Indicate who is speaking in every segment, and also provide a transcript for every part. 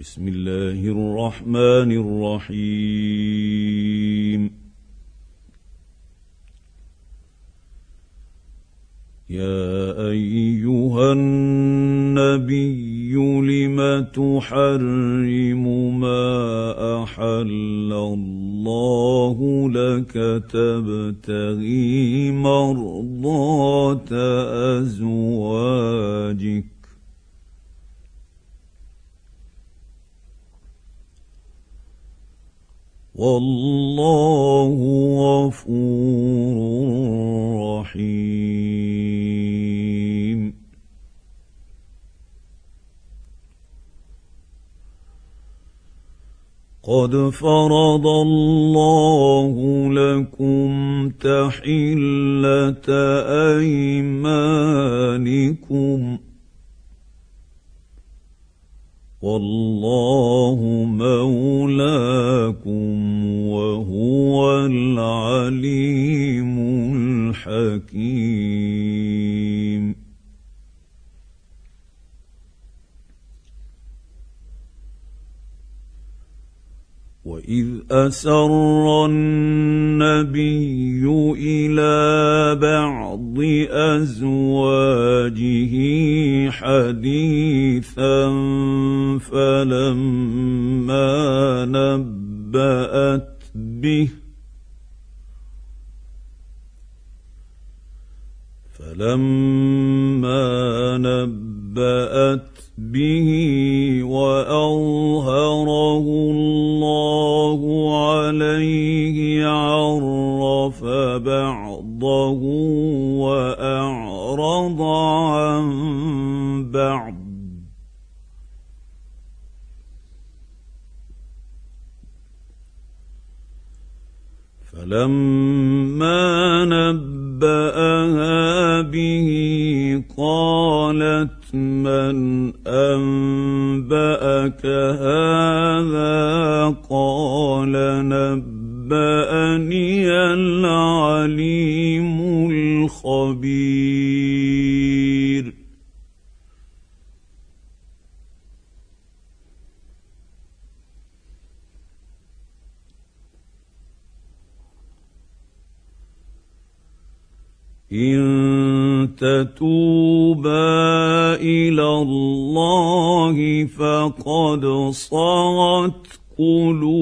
Speaker 1: بسم الله الرحمن الرحيم. يا أيها النبي لم تحرم ما أحل الله لك؟ تبتغي مرضات أزواجك. والله غفور رحيم. قد فرض الله لكم تحلة أيمانكم والله مولاكم وهو العليم الحكيم. واذ اسر النبي إلى بعض ازواجه حديثا فلما نبأت به فلما نبأت به وأظهره الله عليه عرف بعضه وأعرض فلما نبأها به قالت من أنبأك هذا؟ قال نبأني العليم الخبير. إن تتوبا إلى الله فقد صغت قلوبكما.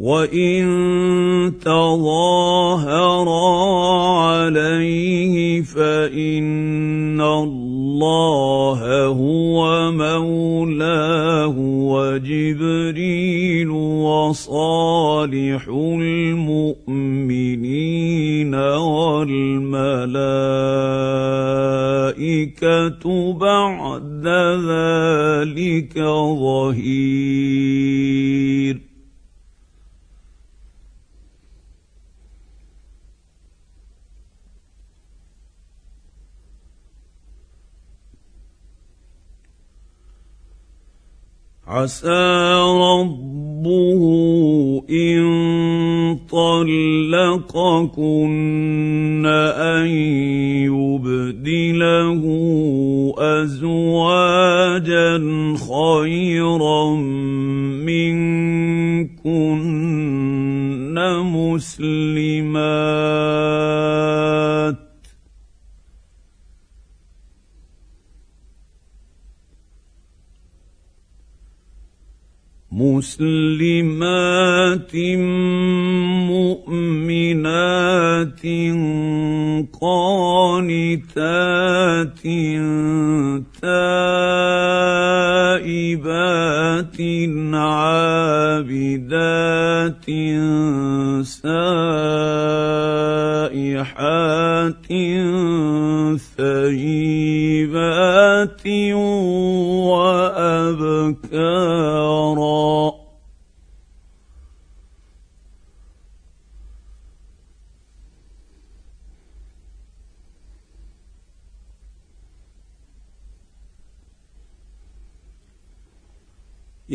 Speaker 1: وإن تظاهرا عليه فإن الله هو مولاه وجبريل وصالح المؤمنين والملائكة بعد ذلك ظهير. عسى ربه إن طلقكن أن يبدله أزواجا خيرا منكن مسلمات مسلمات مؤمنات قانتات تائبات عابدات سائحات ثيبات وابكارا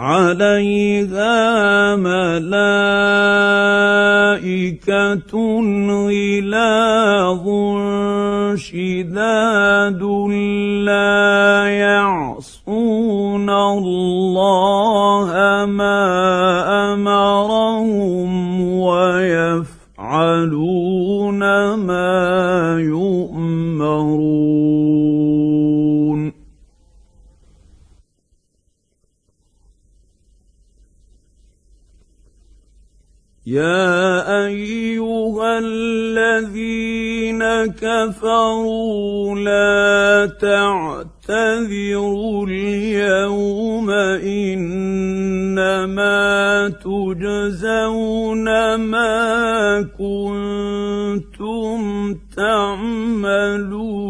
Speaker 1: عليها ملائكة غلاظ شداد لا يعصون الله. الذين كفروا لا تعتذروا اليوم إنما تجزون ما كنتم تعملون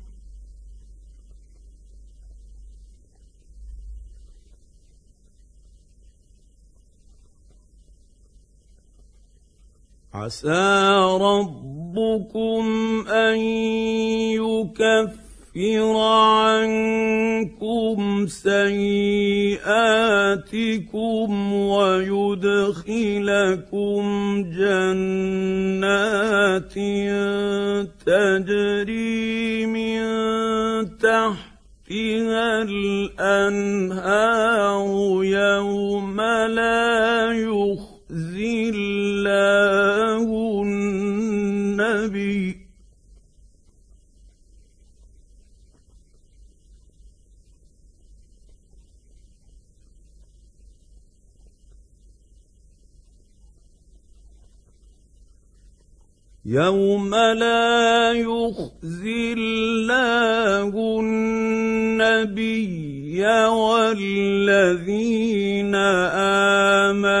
Speaker 1: عسى ربكم أن يكفر عنكم سيئاتكم ويدخلكم جنات تجري من تحتها الأنهار يوم يوم لا يخزي الله النبي والذين امنوا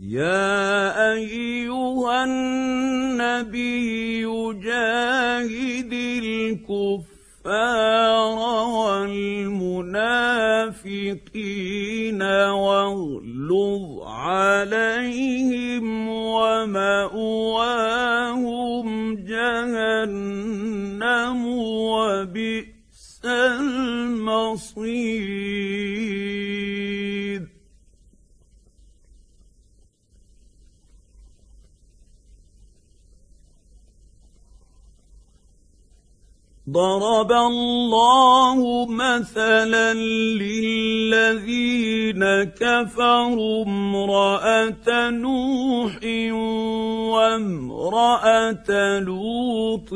Speaker 1: يا أيها النبي جاهد الكفار والمنافقين واغلظ عليهم ومأواهم جهنم ضرب الله مثلا للذين كفروا امرأة نوح وامرأة لوط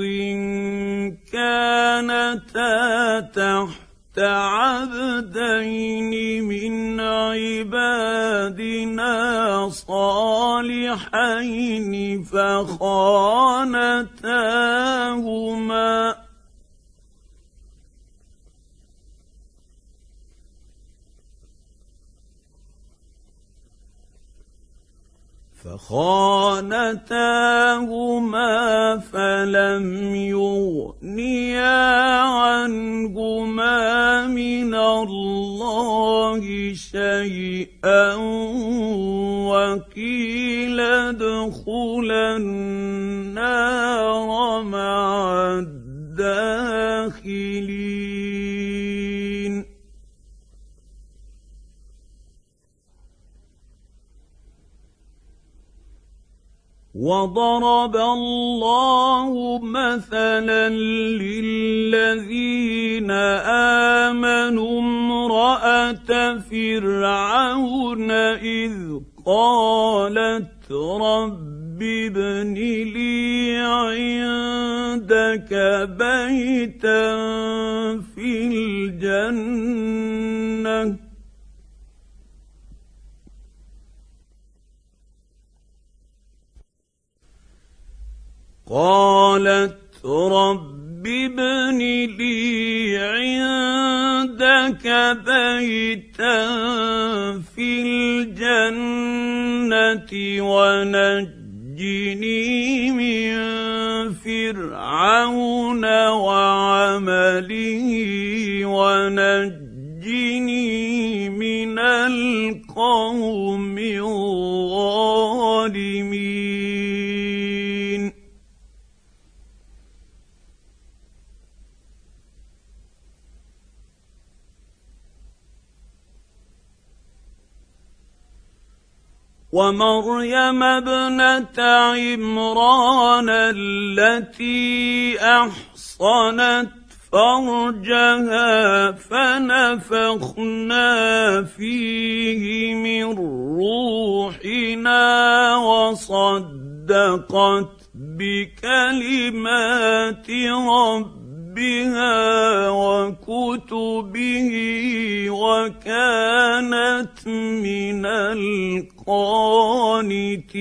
Speaker 1: كانتا تحت عبدين من عبادنا صالحين فخانتاهما. فخانتاهما فلم يغنيا عنهما من الله شيئا وقيل ادخلا النار مع الداخلين. وضرب الله مثلا للذين امنوا امراه فرعون اذ قالت رب ابن لي عندك بيتا في الجنه قالت رب ابن لي عندك بيتا في الجنة ونجني من فرعون وعمله ونجني من القوم الظالمين. ومريم ابنة عمران التي أحصنت فرجها فنفخنا فيه من روحنا وصدقت بكلمات ربها وكتبه وكانت من القانتين.